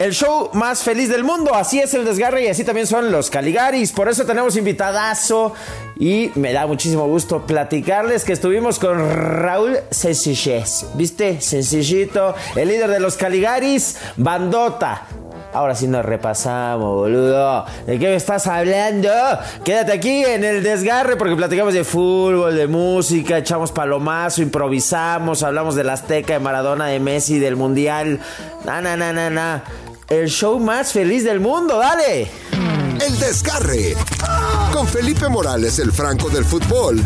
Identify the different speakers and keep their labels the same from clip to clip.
Speaker 1: el show más feliz del mundo. Así es el desgarre y así también son los Caligaris. Por eso tenemos invitadazo y me da muchísimo gusto platicarles que estuvimos con Raúl Sencillez. ¿Viste? Sencillito, el líder de los Caligaris, bandota. Ahora sí nos repasamos, boludo. ¿De qué me estás hablando? Quédate aquí en el desgarre porque platicamos de fútbol, de música, echamos palomazo, improvisamos, hablamos de la Azteca, de Maradona, de Messi, del Mundial. Na, na, na, na, na. El show más feliz del mundo, dale.
Speaker 2: El desgarre. Con Felipe Morales, el Franco del fútbol.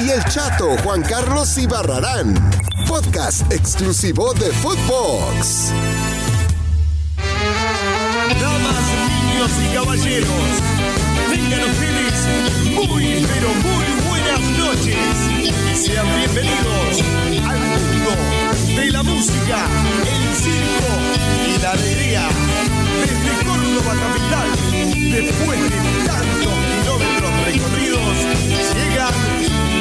Speaker 2: Y el chato Juan Carlos Ibarrarán. Podcast exclusivo de Footbox.
Speaker 3: Damas, niños y caballeros, tengan ustedes muy, pero muy buenas noches. Sean bienvenidos al mundo de la música, el circo y la alegría. Córdoba capital, después de tantos kilómetros recorridos, llegan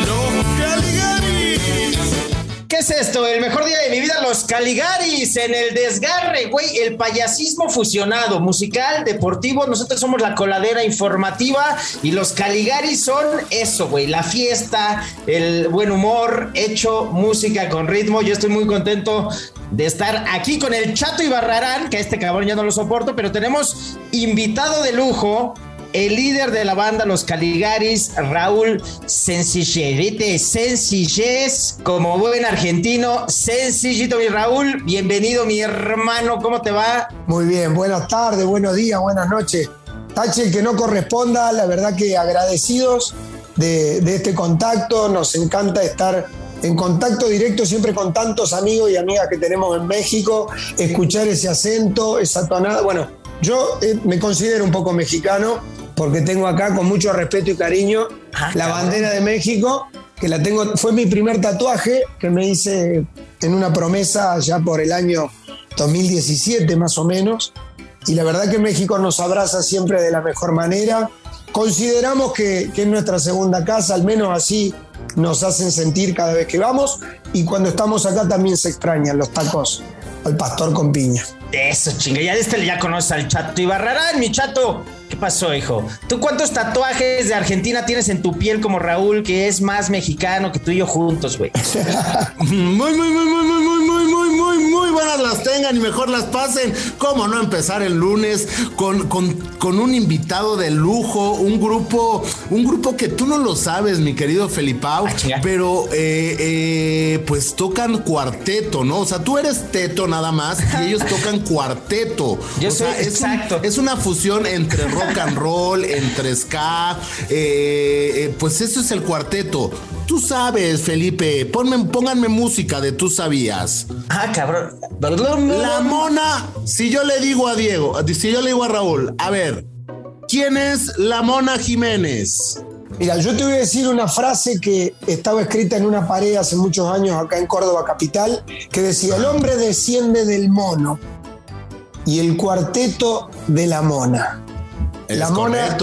Speaker 3: los Caligaris.
Speaker 1: ¿Qué es esto? El mejor día de mi vida, los Caligaris en el desgarre, güey. El payasismo fusionado, musical, deportivo. Nosotros somos la coladera informativa y los Caligaris son eso, güey. La fiesta, el buen humor, hecho música con ritmo. Yo estoy muy contento de estar aquí con el Chato Ibarrarán, que a este cabrón ya no lo soporto, pero tenemos invitado de lujo el líder de la banda Los Caligaris, Raúl Sencillez. Sencillez, como buen argentino. Sencillito, mi Raúl. Bienvenido, mi hermano. ¿Cómo te va?
Speaker 4: Muy bien, buenas tardes, buenos días, buenas noches. Tache que no corresponda, la verdad que agradecidos de, de este contacto. Nos encanta estar en contacto directo siempre con tantos amigos y amigas que tenemos en México, escuchar ese acento, esa tonada. Bueno, yo eh, me considero un poco mexicano porque tengo acá con mucho respeto y cariño
Speaker 1: Ah,
Speaker 4: la
Speaker 1: cabrón.
Speaker 4: bandera de México, que la tengo, fue mi primer tatuaje que me hice en una promesa ya por el año 2017 más o menos. Y la verdad que México nos abraza siempre de la mejor manera. Consideramos que, que es nuestra segunda casa, al menos así nos hacen sentir cada vez que vamos. Y cuando estamos acá también se extrañan los tacos al pastor con piña.
Speaker 1: Eso, chinga. Ya este ya conoces al Chato Ibarrarán, mi Chato. ¿Qué pasó, hijo? ¿Tú cuántos tatuajes de Argentina tienes en tu piel como Raúl, que es más mexicano que tú y yo juntos, güey?
Speaker 5: Muy, muy, muy, muy, muy, muy, muy, muy, buenas las tengan y mejor las pasen. ¿Cómo no empezar el lunes con, con, con un invitado de lujo, un grupo, un grupo que tú no lo sabes, mi querido Felipao,
Speaker 1: Ah,
Speaker 5: pero eh, eh, pues tocan cuarteto, ¿no? O sea, tú eres teto nada más y ellos tocan cuarteto.
Speaker 1: Yo
Speaker 5: o sea, es un-
Speaker 1: exacto.
Speaker 5: es una fusión entre rock and roll, entre ska, eh, pues eso es el cuarteto. Tú sabes, Felipe, ponme, pónganme música de tú sabías.
Speaker 1: Ah, cabrón.
Speaker 5: La mona, si yo le digo a Diego, si yo le digo a Raúl, a ver, ¿quién es la mona Jiménez?
Speaker 4: Mira, yo te voy a decir una frase que estaba escrita en una pared hace muchos años acá en Córdoba capital, que decía, el hombre desciende del mono y el cuarteto de la mona. La mona,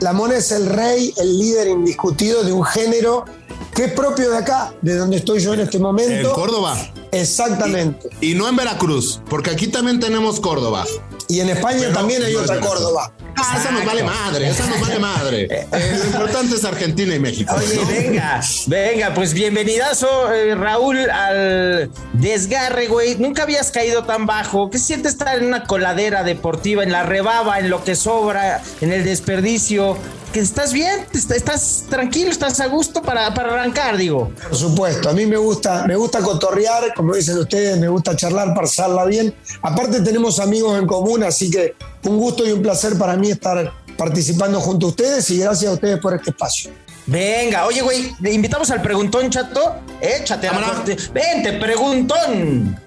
Speaker 4: la mona es el rey, el líder indiscutido de un género que es propio de acá, de donde estoy yo en este momento.
Speaker 5: En Córdoba.
Speaker 4: Exactamente.
Speaker 5: Y no en Veracruz, porque aquí también tenemos Córdoba.
Speaker 4: Y en España
Speaker 5: Pero
Speaker 4: también hay
Speaker 5: no
Speaker 4: otra
Speaker 5: Veracruz.
Speaker 4: Córdoba.
Speaker 5: Ah, esa nos vale madre, esa nos vale madre. Eh, lo importante es Argentina y México.
Speaker 1: Oye,
Speaker 5: ¿no?
Speaker 1: venga, venga, pues bienvenidazo, eh, Raúl, al desgarre, güey. Nunca habías caído tan bajo. ¿Qué siente estar en una coladera deportiva, en la rebaba, en lo que sobra, en el desperdicio? ¿Que estás bien? ¿Est- ¿Estás tranquilo? ¿Estás a gusto para, para arrancar, digo?
Speaker 4: Por supuesto, a mí me gusta, me gusta cotorrear, como dicen ustedes, me gusta charlar, pasarla bien. Aparte tenemos amigos en común, así que un gusto y un placer para mí estar participando junto a ustedes y gracias a ustedes por este espacio.
Speaker 1: Venga, oye, güey, le invitamos al preguntón, chato. Échate a
Speaker 5: Cámara.
Speaker 1: corte. Vente, preguntón.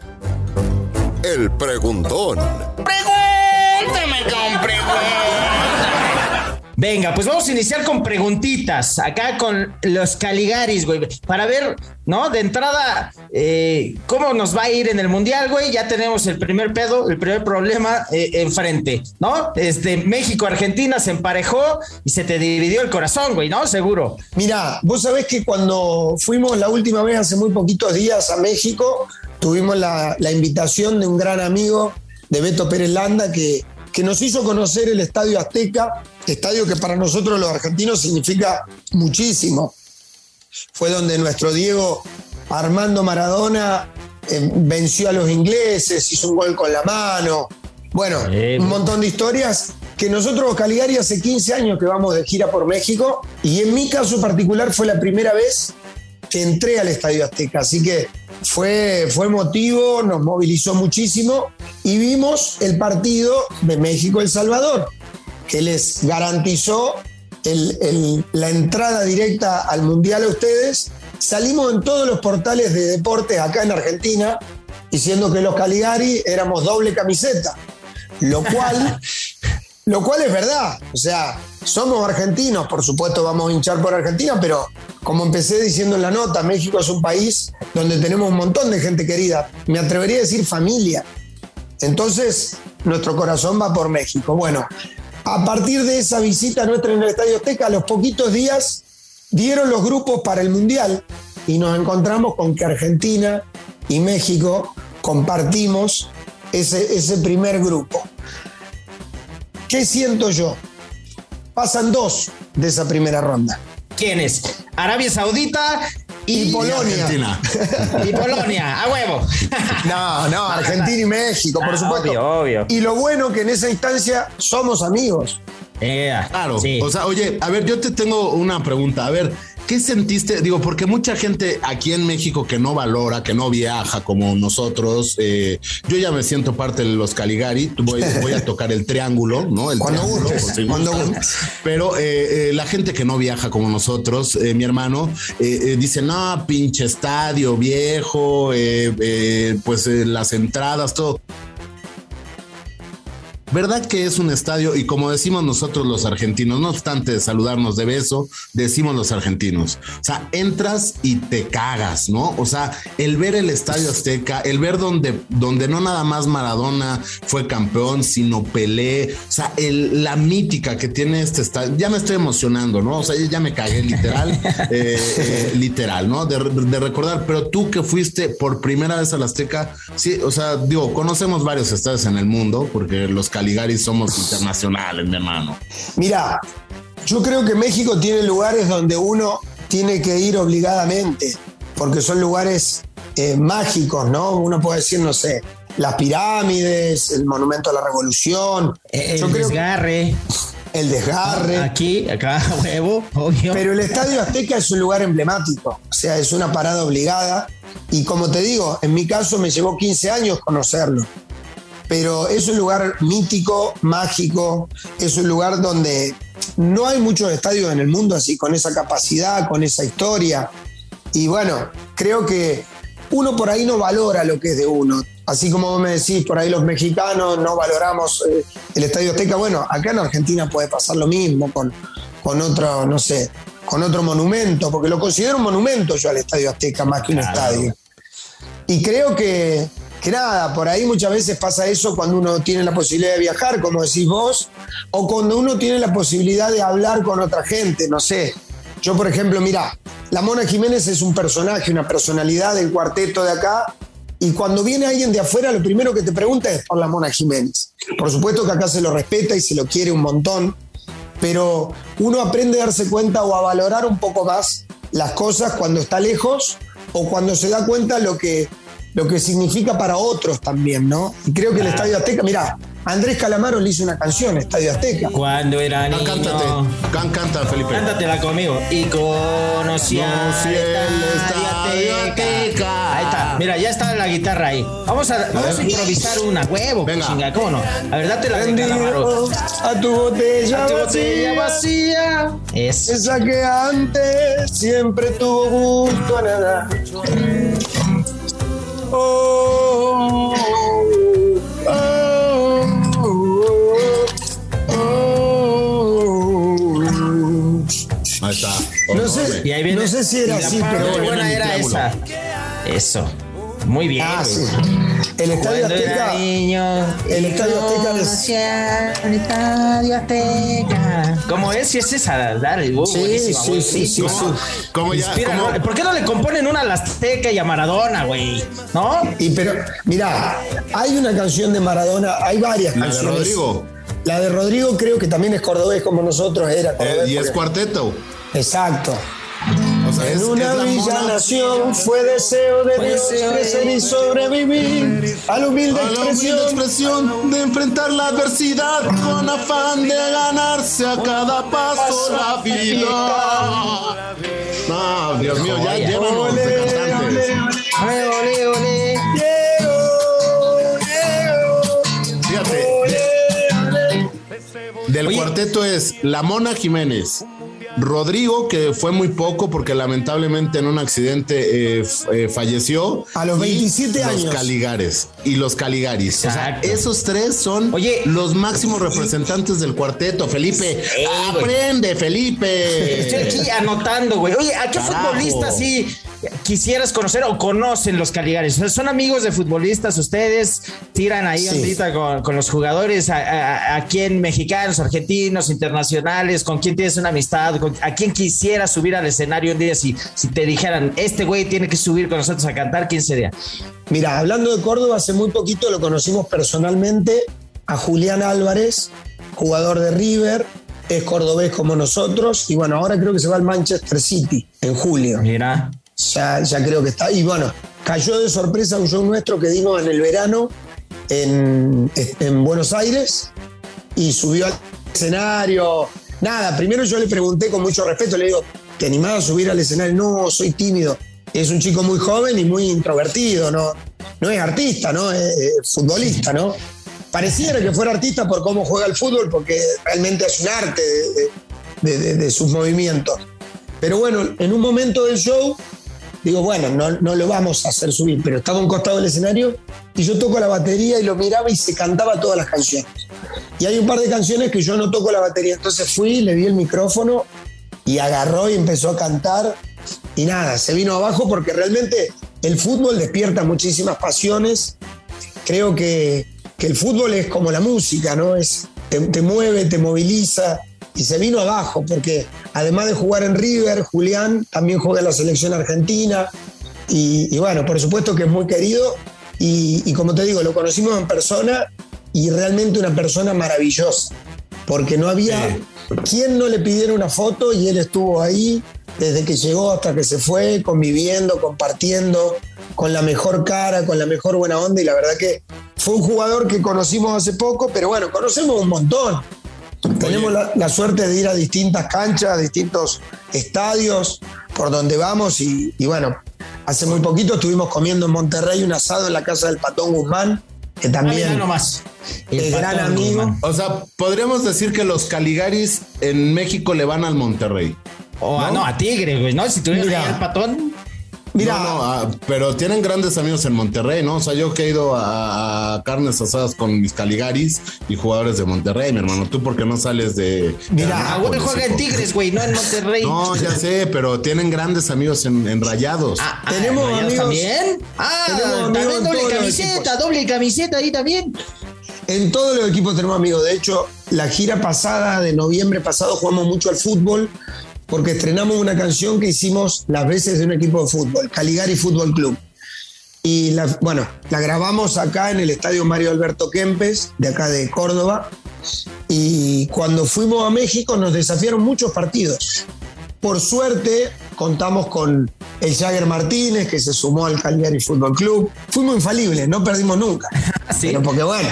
Speaker 2: El preguntón.
Speaker 1: Pregúntame con Venga, pues vamos a iniciar con preguntitas. Acá con los Caligaris, güey. Para ver, ¿no? De entrada, eh, ¿cómo nos va a ir en el Mundial, güey? Ya tenemos el primer pedo, el primer problema eh, enfrente, ¿no? Este, México-Argentina se emparejó y se te dividió el corazón, güey, ¿no? Seguro.
Speaker 4: Mira, vos sabés que cuando fuimos la última vez hace muy poquitos días a México, tuvimos la, la invitación de un gran amigo de Beto Pérez Landa, que, que nos hizo conocer el Estadio Azteca, estadio que para nosotros los argentinos significa muchísimo. Fue donde nuestro Diego Armando Maradona eh, venció a los ingleses, hizo un gol con la mano. Bueno, un montón de historias que nosotros, Caligari, hace 15 años que vamos de gira por México y en mi caso particular fue la primera vez que entré al Estadio Azteca. Así que fue, fue emotivo, nos movilizó muchísimo y vimos el partido de México-El Salvador, que les garantizó la entrada directa al Mundial a ustedes. Salimos en todos los portales de deportes acá en Argentina diciendo que los Caligari éramos doble camiseta, lo cual Lo cual es verdad, o sea, somos argentinos, por supuesto vamos a hinchar por Argentina, pero como empecé diciendo en la nota, México es un país donde tenemos un montón de gente querida, me atrevería a decir familia. Entonces, nuestro corazón va por México. Bueno, a partir de esa visita nuestra en el Estadio Azteca, a los poquitos días dieron los grupos para el Mundial y nos encontramos con que Argentina y México compartimos ese, ese primer grupo. ¿Qué siento yo? Pasan dos de esa primera ronda.
Speaker 1: ¿Quiénes? Arabia Saudita y,
Speaker 4: Polonia.
Speaker 1: Y Polonia, a huevo.
Speaker 4: no, no, Argentina y México, por ah, supuesto.
Speaker 1: Obvio, obvio.
Speaker 4: Y lo bueno que en esa instancia somos amigos.
Speaker 5: claro. O sea, oye, a ver, yo te tengo una pregunta. A ver, ¿Qué sentiste? Digo, porque mucha gente aquí en México que no valora, que no viaja como nosotros, eh, yo ya me siento parte de los Caligari, voy, voy a tocar el triángulo, ¿no? El
Speaker 4: cuando
Speaker 5: triángulo, Pero eh, eh, la gente que no viaja como nosotros, mi hermano, dice, no, pinche estadio viejo, pues las entradas, todo. ¿Verdad que es un estadio? Y como decimos nosotros los argentinos, no obstante saludarnos de beso, decimos los argentinos. O sea, entras y te cagas, ¿no? O sea, el ver el estadio Azteca, el ver donde, donde no nada más Maradona fue campeón, sino Pelé, o sea, el, la mítica que tiene este estadio, ya me estoy emocionando, ¿no? O sea, ya me cagué literal, eh, eh, literal, ¿no? De, de, recordar, pero tú que fuiste por primera vez al Azteca, sí, o sea, digo, conocemos varios estadios en el mundo, porque los Caligari somos internacionales, mi hermano.
Speaker 4: Mira, yo creo que México tiene lugares donde uno tiene que ir obligadamente, porque son lugares eh, mágicos, ¿no? Uno puede decir, no sé, las pirámides, el Monumento a la Revolución.
Speaker 1: El, desgarre.
Speaker 4: el desgarre.
Speaker 1: Aquí, acá, huevo, obvio.
Speaker 4: Pero el Estadio Azteca es un lugar emblemático, o sea, es una parada obligada. Y como te digo, en mi caso me llevó 15 años conocerlo pero es un lugar mítico, mágico, es un lugar donde no hay muchos estadios en el mundo así, con esa capacidad, con esa historia. Y bueno, creo que uno por ahí no valora lo que es de uno. Así como vos me decís, por ahí los mexicanos no valoramos eh, el Estadio Azteca. Bueno, acá en Argentina puede pasar lo mismo con, con otro, no sé, con otro monumento, porque lo considero un monumento yo al Estadio Azteca más que un estadio. Y creo que, que nada, por ahí muchas veces pasa eso cuando uno tiene la posibilidad de viajar, como decís vos, o cuando uno tiene la posibilidad de hablar con otra gente, no sé. Yo, por ejemplo, mira, la Mona Jiménez es un personaje, una personalidad del cuarteto de acá, y cuando viene alguien de afuera, lo primero que te pregunta es por la Mona Jiménez. Por supuesto que acá se lo respeta y se lo quiere un montón, pero uno aprende a darse cuenta o a valorar un poco más las cosas cuando está lejos o cuando se da cuenta lo que lo que significa para otros también, ¿no? Y creo que el Estadio Azteca, mira, Andrés Calamaro le hizo una canción, Estadio Azteca.
Speaker 1: Cuando era niño.
Speaker 5: cántate, can, canta, Felipe.
Speaker 1: Cántatela conmigo. Y conocía el Estadio Azteca. Ahí está, mira, ya está la guitarra ahí. Vamos a, vamos a improvisar una, huevo, Venga. chinga, ¿cómo no? A ver, date la Calamaro.
Speaker 4: A tu botella,
Speaker 1: a tu botella vacía.
Speaker 4: Es. Esa que antes siempre tuvo gusto a nada. Oh,
Speaker 5: Ahí está.
Speaker 4: No sé, y ahí viene, no sé si era así, pero
Speaker 1: buena era esa. Eso. Muy bien. Ah,
Speaker 4: El Estadio Azteca.
Speaker 1: niño,
Speaker 4: el Estadio Azteca es-
Speaker 1: el Estadio Azteca. ¿Cómo es? Si es esa, dale. uh,
Speaker 4: Sí, sí, sí, sí, sí.
Speaker 1: ¿Por qué no le componen una a la Azteca y a Maradona, güey? ¿No?
Speaker 4: Y pero, mira, hay una canción de Maradona, hay varias
Speaker 5: La de
Speaker 4: canciones.
Speaker 5: Rodrigo.
Speaker 4: La de Rodrigo creo que también es cordobés como nosotros era.
Speaker 5: eh,
Speaker 4: cordobés
Speaker 5: y es
Speaker 4: porque-
Speaker 5: cuarteto.
Speaker 4: Exacto.
Speaker 5: Es,
Speaker 4: una
Speaker 5: es la
Speaker 4: villa nación fue deseo de
Speaker 1: Fue
Speaker 4: Dios
Speaker 1: deseo de
Speaker 4: crecer y
Speaker 1: Dios.
Speaker 4: sobrevivir a la humilde
Speaker 5: A la humilde
Speaker 4: expresión.
Speaker 5: de enfrentar la adversidad con afán de ganarse a cada paso la vida. No, Dios mío, ya llévanos de cantantes.
Speaker 1: Ole, ole, ole.
Speaker 5: Fíjate, del
Speaker 1: Oye.
Speaker 5: cuarteto es La Mona Jiménez, Rodrigo, que fue muy poco porque lamentablemente en un accidente eh, eh, falleció.
Speaker 4: A los
Speaker 5: y
Speaker 4: 27 años.
Speaker 5: Los Caligares y los Caligaris. O sea,
Speaker 1: Exacto.
Speaker 5: esos tres son
Speaker 1: Oye.
Speaker 5: los máximos representantes del cuarteto. Felipe, aprende, Felipe.
Speaker 1: Estoy aquí anotando, güey. Oye, ¿a qué
Speaker 5: Carajo.
Speaker 1: futbolista sí quisieras conocer o conocen los sea, ¿Son amigos de futbolistas ustedes? ¿Tiran ahí
Speaker 4: Sí.
Speaker 1: con, con los jugadores? ¿A, a, a quién? ¿Mexicanos, argentinos, internacionales? ¿Con quién tienes una amistad? ¿Con- ¿A quién quisiera subir al escenario un día si, si te dijeran, este güey tiene que subir con nosotros a cantar? ¿Quién sería?
Speaker 4: Mira, hablando de Córdoba, hace muy poquito lo conocimos personalmente a Julián Álvarez, jugador de River, es cordobés como nosotros, y bueno, ahora creo que se va al Manchester City en julio.
Speaker 1: Mira.
Speaker 4: Ya, creo que está. Y bueno, cayó de sorpresa un show nuestro que dimos en el verano en, en Buenos Aires y subió al escenario. Nada, primero yo le pregunté con mucho respeto, le digo, ¿te animás a subir al escenario? No, soy tímido. Es un chico muy joven y muy introvertido, ¿no? No es artista, ¿no? Es, es futbolista, ¿no? Pareciera que fuera artista por cómo juega el fútbol, porque realmente es un arte de- de- de sus movimientos. Pero bueno, en un momento del show, digo, bueno, no, no lo vamos a hacer subir, pero estaba a un costado del escenario y yo toco la batería y lo miraba y se cantaba todas las canciones. Y hay un par de canciones que yo no toco la batería, entonces fui, le di el micrófono y agarró y empezó a cantar y nada, se vino abajo porque realmente el fútbol despierta muchísimas pasiones. Creo que, que el fútbol es como la música, ¿no? Es, te, te mueve, te moviliza y se vino abajo porque además de jugar en River, Julián también juega en la selección argentina. Y, y bueno, por supuesto que es muy querido. Y, y como te digo, lo conocimos en persona y realmente una persona maravillosa. Porque no había quien no le pidiera una foto y él estuvo ahí desde que llegó hasta que se fue, conviviendo, compartiendo, con la mejor cara, con la mejor buena onda. Y la verdad que fue un jugador que conocimos hace poco, pero bueno, conocemos un montón. Tenemos la, la suerte de ir a distintas canchas, a distintos estadios por donde vamos y, y bueno, hace muy poquito estuvimos comiendo en Monterrey un asado en la casa del Patón Guzmán, que también
Speaker 1: mira nomás.
Speaker 4: el gran amigo.
Speaker 1: Guzmán.
Speaker 5: O sea, podríamos decir que los Caligaris en México le van al Monterrey.
Speaker 1: O a- no, a Tigre, güey, ¿no? Si tuviera
Speaker 4: Mira.
Speaker 1: ahí al patón.
Speaker 4: Mira,
Speaker 5: No, no, ah, pero tienen grandes amigos en Monterrey, ¿no? O sea, yo que he ido a, a carnes asadas con mis Caligaris y jugadores de Monterrey, mi hermano. ¿Tú por qué no sales de.
Speaker 4: Mira,
Speaker 1: Ah,
Speaker 5: Anápolis,
Speaker 1: juega en? Tigres, güey, no en Monterrey.
Speaker 5: No, ya sé, pero tienen grandes amigos en, en Rayados.
Speaker 1: Ah, ah,
Speaker 4: Tenemos
Speaker 1: ¿Rayados
Speaker 4: amigos-
Speaker 1: también. Ah, también doble camiseta, doble camiseta ahí también.
Speaker 4: En todos los equipos tenemos amigos. De hecho, la gira pasada, de noviembre pasado, jugamos mucho al fútbol porque estrenamos una canción que hicimos las veces de un equipo de fútbol, Caligari Fútbol Club. Y la, bueno, la grabamos acá en el estadio Mario Alberto Kempes, de acá de Córdoba. Y cuando fuimos a México nos desafiaron muchos partidos. Por suerte, contamos con el Jagger Martínez, que se sumó al Caligari Fútbol Club. Fuimos infalibles, no perdimos nunca.
Speaker 1: Sí.
Speaker 4: Pero porque bueno,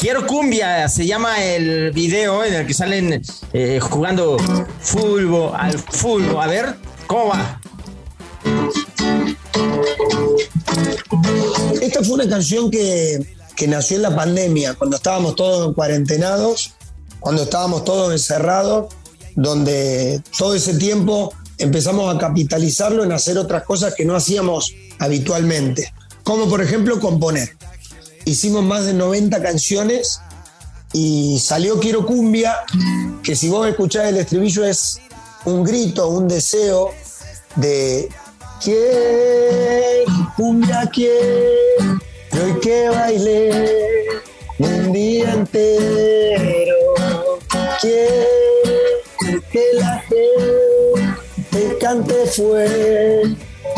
Speaker 1: Quiero cumbia, se llama el video en el que salen eh, jugando fútbol al fútbol. A ver, ¿cómo va?
Speaker 4: Esta fue una canción que, que nació en la pandemia, cuando estábamos todos en cuarentenados, cuando estábamos todos encerrados, donde todo ese tiempo empezamos a capitalizarlo en hacer otras cosas que no hacíamos habitualmente, como por ejemplo componer. Hicimos más de 90 canciones y salió Quiero Cumbia, que si vos escuchás el estribillo es un grito, un deseo de quiero cumbia, quiero Y que bailé un día entero, quiero que la gente cante fuerte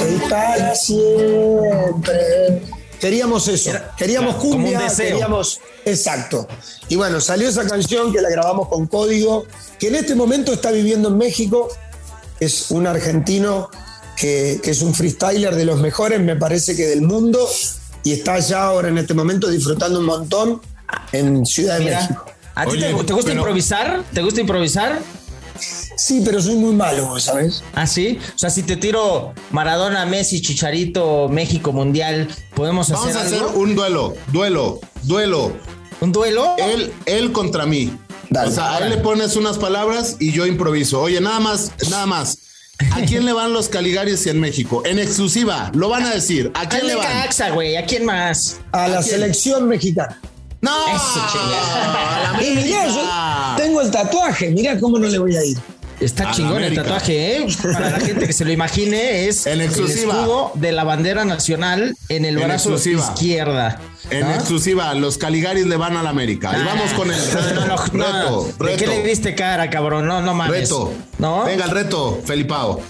Speaker 4: y para siempre. Queríamos eso, queríamos
Speaker 1: como un
Speaker 4: cumbia,
Speaker 1: deseo.
Speaker 4: queríamos... Exacto. Y bueno, salió esa canción que la grabamos con Código, que en este momento está viviendo en México, es un argentino que, que es un freestyler de los mejores, me parece que del mundo, y está allá ahora en este momento disfrutando un montón en Ciudad de
Speaker 1: Mira,
Speaker 4: México.
Speaker 1: ¿A ti
Speaker 5: Oye,
Speaker 1: te, te gusta
Speaker 5: pero-
Speaker 1: improvisar? ¿Te gusta improvisar?
Speaker 4: Sí, pero soy muy malo, ¿sabes?
Speaker 1: Ah, sí. O sea, si te tiro Maradona, Messi, Chicharito, México, Mundial, ¿podemos hacer
Speaker 5: Vamos a hacer
Speaker 1: algo?
Speaker 5: un duelo, duelo, duelo.
Speaker 1: ¿Un duelo?
Speaker 5: Él, él contra mí.
Speaker 4: Dale,
Speaker 5: o sea, a él le pones unas palabras y yo improviso. Oye, nada más, nada más. ¿A quién le van los Caligaris en México? En exclusiva, lo van a decir. ¿A quién
Speaker 1: Al
Speaker 5: le van?
Speaker 1: Necaxa, güey. ¿A quién más?
Speaker 4: A la
Speaker 5: quién?
Speaker 4: selección mexicana.
Speaker 5: No,
Speaker 1: Eso,
Speaker 5: a
Speaker 4: Y yo tengo el tatuaje, mirá cómo no le voy a ir.
Speaker 1: Está chingón el tatuaje, ¿eh? Para la gente que se lo imagine, es
Speaker 5: En
Speaker 1: el escudo de la bandera nacional en el
Speaker 5: En
Speaker 1: brazo
Speaker 5: exclusiva.
Speaker 1: izquierda.
Speaker 5: En exclusiva, los Caligaris le van a la América. y
Speaker 1: Ah,
Speaker 5: vamos con el
Speaker 1: no, no, no,
Speaker 5: reto. reto,
Speaker 1: ¿De qué le diste cara, cabrón? No, no mames.
Speaker 5: reto.
Speaker 1: ¿No?
Speaker 5: Venga, el reto, Felipao.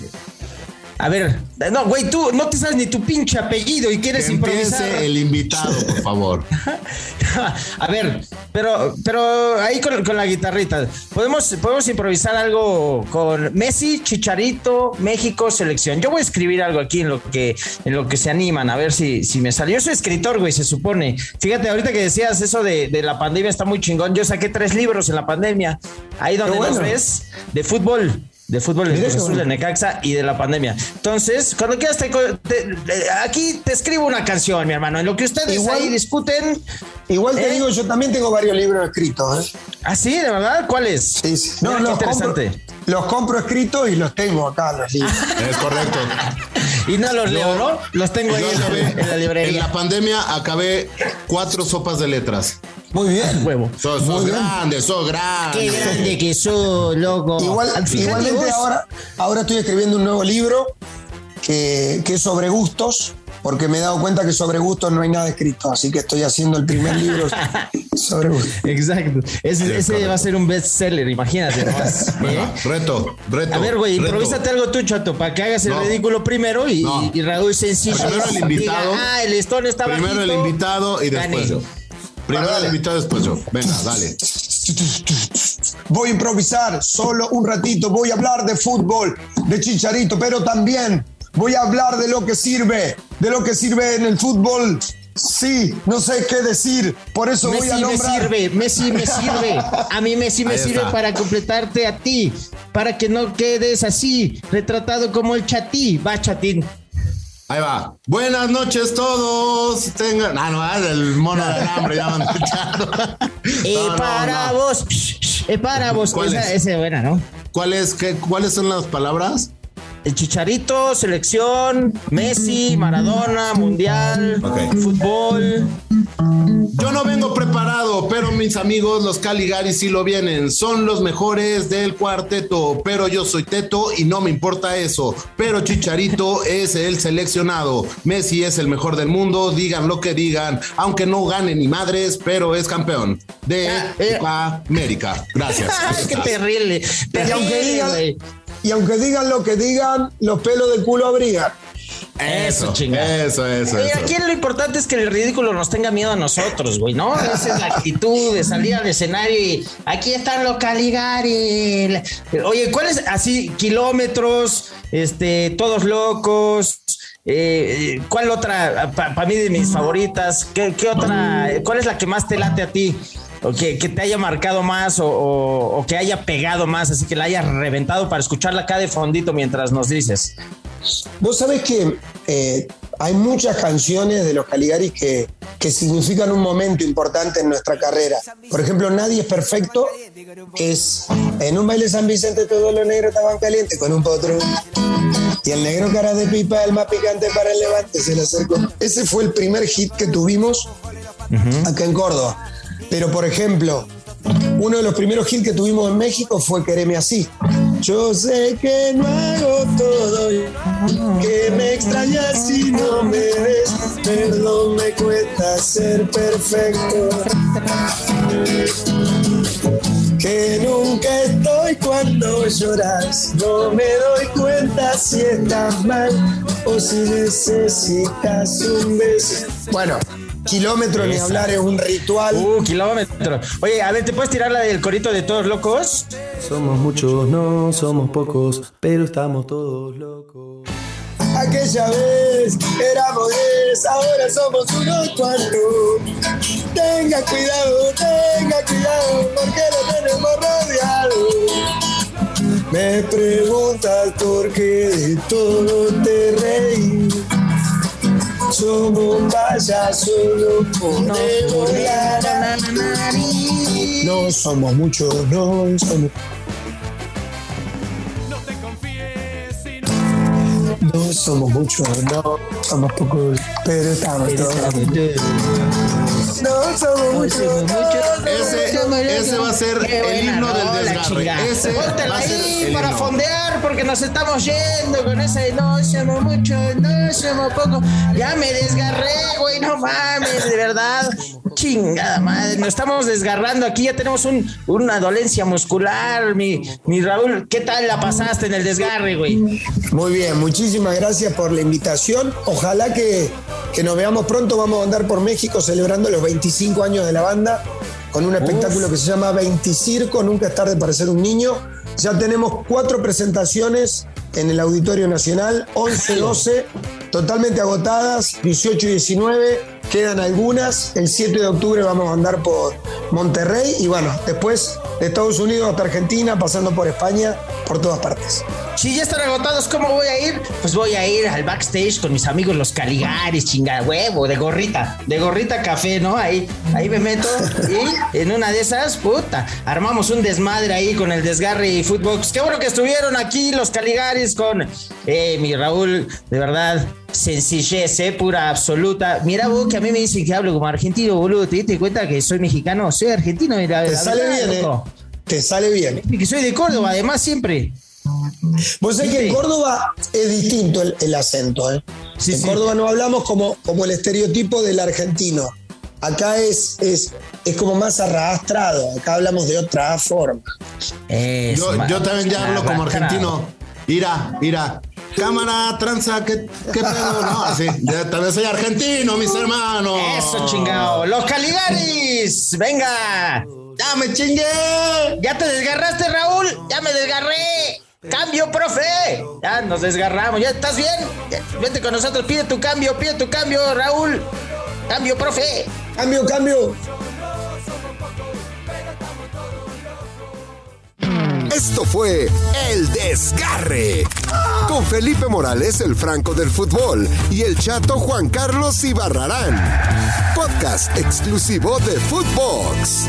Speaker 1: A ver, no, güey, tú no te sabes ni tu pinche apellido y quieres
Speaker 5: Que
Speaker 1: improvisar.
Speaker 5: el invitado, por favor.
Speaker 1: A ver, pero, pero ahí con, con la guitarrita, ¿podemos, podemos improvisar algo con Messi, Chicharito, México, selección. Yo voy a escribir algo aquí en lo que, en lo que se animan, a ver si, si me salió. Yo soy escritor, güey, se supone. Fíjate, ahorita que decías eso de, de la pandemia está muy chingón. Yo saqué tres libros en la pandemia. Ahí donde nos
Speaker 4: bueno.
Speaker 1: ves, de fútbol. De fútbol Cruz Azul, de. Necaxa y de la pandemia. Entonces, cuando quieras, te, te- te- aquí te escribo una canción, mi hermano. En lo que ustedes
Speaker 4: Igual-
Speaker 1: ahí discuten.
Speaker 4: Igual te
Speaker 1: ¿Eh?
Speaker 4: digo, yo también tengo varios libros escritos. ¿eh?
Speaker 1: ¿Ah, sí? ¿De verdad? ¿Cuáles?
Speaker 4: Sí, sí.
Speaker 1: Mira qué
Speaker 4: los
Speaker 1: interesante.
Speaker 4: compro, los compro escritos y los tengo acá, los libros.
Speaker 5: Es correcto.
Speaker 1: Y no los leo, ¿no? Los tengo ahí en la,
Speaker 5: acabé-
Speaker 1: en la
Speaker 5: En
Speaker 1: librería.
Speaker 5: la pandemia acabé cuatro sopas de letras.
Speaker 4: Muy bien.
Speaker 1: Huevo.
Speaker 5: Sos, sos
Speaker 4: Muy bien.
Speaker 5: grande, sos grande.
Speaker 1: Qué grande que sos, loco.
Speaker 4: Igual, igualmente
Speaker 1: vos.
Speaker 4: ahora, ahora estoy escribiendo un nuevo libro que, que es sobre gustos, porque me he dado cuenta que sobre gustos no hay nada escrito, así que estoy haciendo el primer libro sobre gustos.
Speaker 1: Exacto. Ese,
Speaker 5: Sí,
Speaker 1: ese
Speaker 5: correcto.
Speaker 1: va a ser un bestseller, imagínate nomás. ¿eh?
Speaker 5: Reto, reto.
Speaker 1: A ver, güey, improvísate algo tú, chato, para que hagas el
Speaker 5: No.
Speaker 1: ridículo primero y,
Speaker 5: No.
Speaker 1: y- y Raúl sencillo.
Speaker 5: Primero el invitado.
Speaker 1: Diga, ah, el listón está
Speaker 5: Primero el invitado y después yo. Primero el invitado, después yo. Venga, dale.
Speaker 4: Voy a improvisar solo un ratito, voy a hablar de fútbol, de chicharito, pero también voy a hablar de lo que sirve, de lo que sirve en el fútbol. Sí, no sé qué decir, por eso voy
Speaker 1: Messi
Speaker 4: a
Speaker 1: me
Speaker 4: nombrar.
Speaker 1: sirve, Messi me sirve. A mí Messi me
Speaker 5: Ahí
Speaker 1: sirve
Speaker 5: está.
Speaker 1: para completarte a ti, para que no quedes así, retratado como el chatí. Va, chatín.
Speaker 5: Ahí va. Buenas noches todos. Tengan. Ah, no, es el mono del hambre, ya me han escuchado.
Speaker 1: Eh,
Speaker 5: No, no,
Speaker 1: para vos. Eh, para vos.
Speaker 5: ¿Cuál
Speaker 1: Esa,
Speaker 5: es?
Speaker 1: buena, ¿no?
Speaker 5: ¿Cuál es, qué, ¿Cuáles son las palabras?
Speaker 1: El Chicharito, selección, Messi, Maradona, Mundial, fútbol.
Speaker 5: Yo no vengo preparado, pero mis amigos, los Caligaris, sí lo vienen. Son los mejores del cuarteto, pero yo soy Teto y no me importa eso. Pero Chicharito es el seleccionado. Messi es el mejor del mundo, digan lo que digan, aunque no gane ni madres, pero es campeón de
Speaker 1: Ah, eh.
Speaker 5: América. Gracias.
Speaker 1: Qué terrible.
Speaker 4: Y aunque,
Speaker 1: Terrible,
Speaker 4: digan. Y aunque digan lo que digan, los pelos del culo abrigan.
Speaker 1: Eso, chinga.
Speaker 5: Eso, eso, eso.
Speaker 1: aquí lo importante es que el ridículo nos tenga miedo a nosotros, güey, ¿no? Esa es la actitud de salir al escenario y aquí están los Caligari. Oye, ¿cuáles así kilómetros, este, todos locos? Eh, ¿Cuál otra, para mí de mis favoritas? ¿Qué, qué otra? ¿Cuál es la que más te late a ti? O que, que te haya marcado más o, o- o que haya pegado más, así que la hayas reventado para escucharla acá de fondito mientras nos dices.
Speaker 4: Vos sabés que eh, hay muchas canciones de los Caligaris que, que significan un momento importante en nuestra carrera. Por ejemplo, Nadie es perfecto, que es en un baile San Vicente todos los negros estaban calientes con un potro. Y el negro cara de pipa, el más picante para el levante, se le acercó. Ese fue el primer hit que tuvimos acá en Córdoba. Pero, por ejemplo, uno de los primeros hits que tuvimos en México fue Quereme Así. Yo sé que no hago todo, que me extrañas si no me ves. Perdón, me cuesta ser perfecto. Que nunca estoy cuando lloras. No me doy cuenta si estás mal o si necesitas un beso. Bueno, kilómetro ni hablar es un ritual.
Speaker 1: Uh, kilómetro. Oye, a ver, ¿te puedes tirar la del corito de todos locos?
Speaker 6: Somos muchos, no somos pocos, pero estamos todos locos.
Speaker 4: Aquella vez éramos diez, ahora somos unos cuantos. Tenga cuidado, tenga cuidado, porque lo tenemos rodeado. Me preguntas por qué de todo te reí. Podemos ganar. No somos muchos, no somos. No somos muchos, no somos pocos, pero estamos todos. No somos muchos, no
Speaker 5: Ese, ese va a ser el himno del desgarre.
Speaker 1: chinga.
Speaker 5: Ese va
Speaker 1: Póntela
Speaker 5: a ser
Speaker 1: ahí
Speaker 5: el
Speaker 1: para fondear porque nos estamos yendo con ese no somos muchos, no somos pocos. Ya me desgarré, güey, no mames, de verdad. Chingada madre, nos estamos desgarrando aquí, ya tenemos un, una dolencia muscular, mi, mi Raúl. ¿Qué tal la pasaste en el desgarre, güey?
Speaker 4: Muy bien, muchísimas gracias por la invitación. Ojalá que, que nos veamos pronto. Vamos a andar por México celebrando los 25 años de la banda con un espectáculo que se llama 20 Circo, Nunca es tarde para ser un niño. Ya tenemos cuatro presentaciones en el Auditorio Nacional, 11, 12, totalmente agotadas, 18 y 19. Quedan algunas. El 7 de octubre vamos a andar por Monterrey y bueno, después de Estados Unidos hasta Argentina, pasando por España, por todas partes.
Speaker 1: Si ya están agotados, ¿cómo voy a ir? Pues voy a ir al backstage con mis amigos los Caligaris, chingada huevo, de gorrita, de gorrita café, ¿no? Ahí, ahí me meto y en una de esas, puta, armamos un desmadre ahí con el desgarre y fútbol. Qué bueno que estuvieron aquí los Caligaris con eh, mi Raúl, de verdad. Sencillez, eh, pura, absoluta. Mira vos que a mí me dicen que hablo como argentino, boludo. ¿Te diste cuenta que soy mexicano? Soy argentino. Mira,
Speaker 4: Te
Speaker 1: la
Speaker 4: sale
Speaker 1: verdad,
Speaker 4: bien, ¿eh? Te sale bien.
Speaker 1: Y que soy de Córdoba, además, siempre.
Speaker 4: Vos sabés que en. Córdoba es distinto el, el acento. ¿eh?
Speaker 1: Sí,
Speaker 4: en
Speaker 1: sí.
Speaker 4: Córdoba no hablamos como, como el estereotipo del argentino. Acá es, es, es como más arrastrado. Acá hablamos de otra forma.
Speaker 5: Yo, también ya hablo como argentino. Ira, ira. Cámara, tranza, ¿qué, qué pedo? No, así. Ya también soy argentino, mis hermanos.
Speaker 1: Eso, chingado. Los Caligaris, venga.
Speaker 5: ¡Ya me chingué!
Speaker 1: ¿Ya te desgarraste, Raúl? Ya me desgarré. Cambio, profe. Ya nos desgarramos. ¿Ya estás bien? Ya, vente con nosotros. Pide tu cambio, pide tu cambio, Raúl. Cambio, profe.
Speaker 4: Cambio, cambio.
Speaker 2: Esto fue El Desgarre. Con Felipe Morales, el Franco del Fútbol, y el chato Juan Carlos Ibarrarán. Podcast exclusivo de Footbox.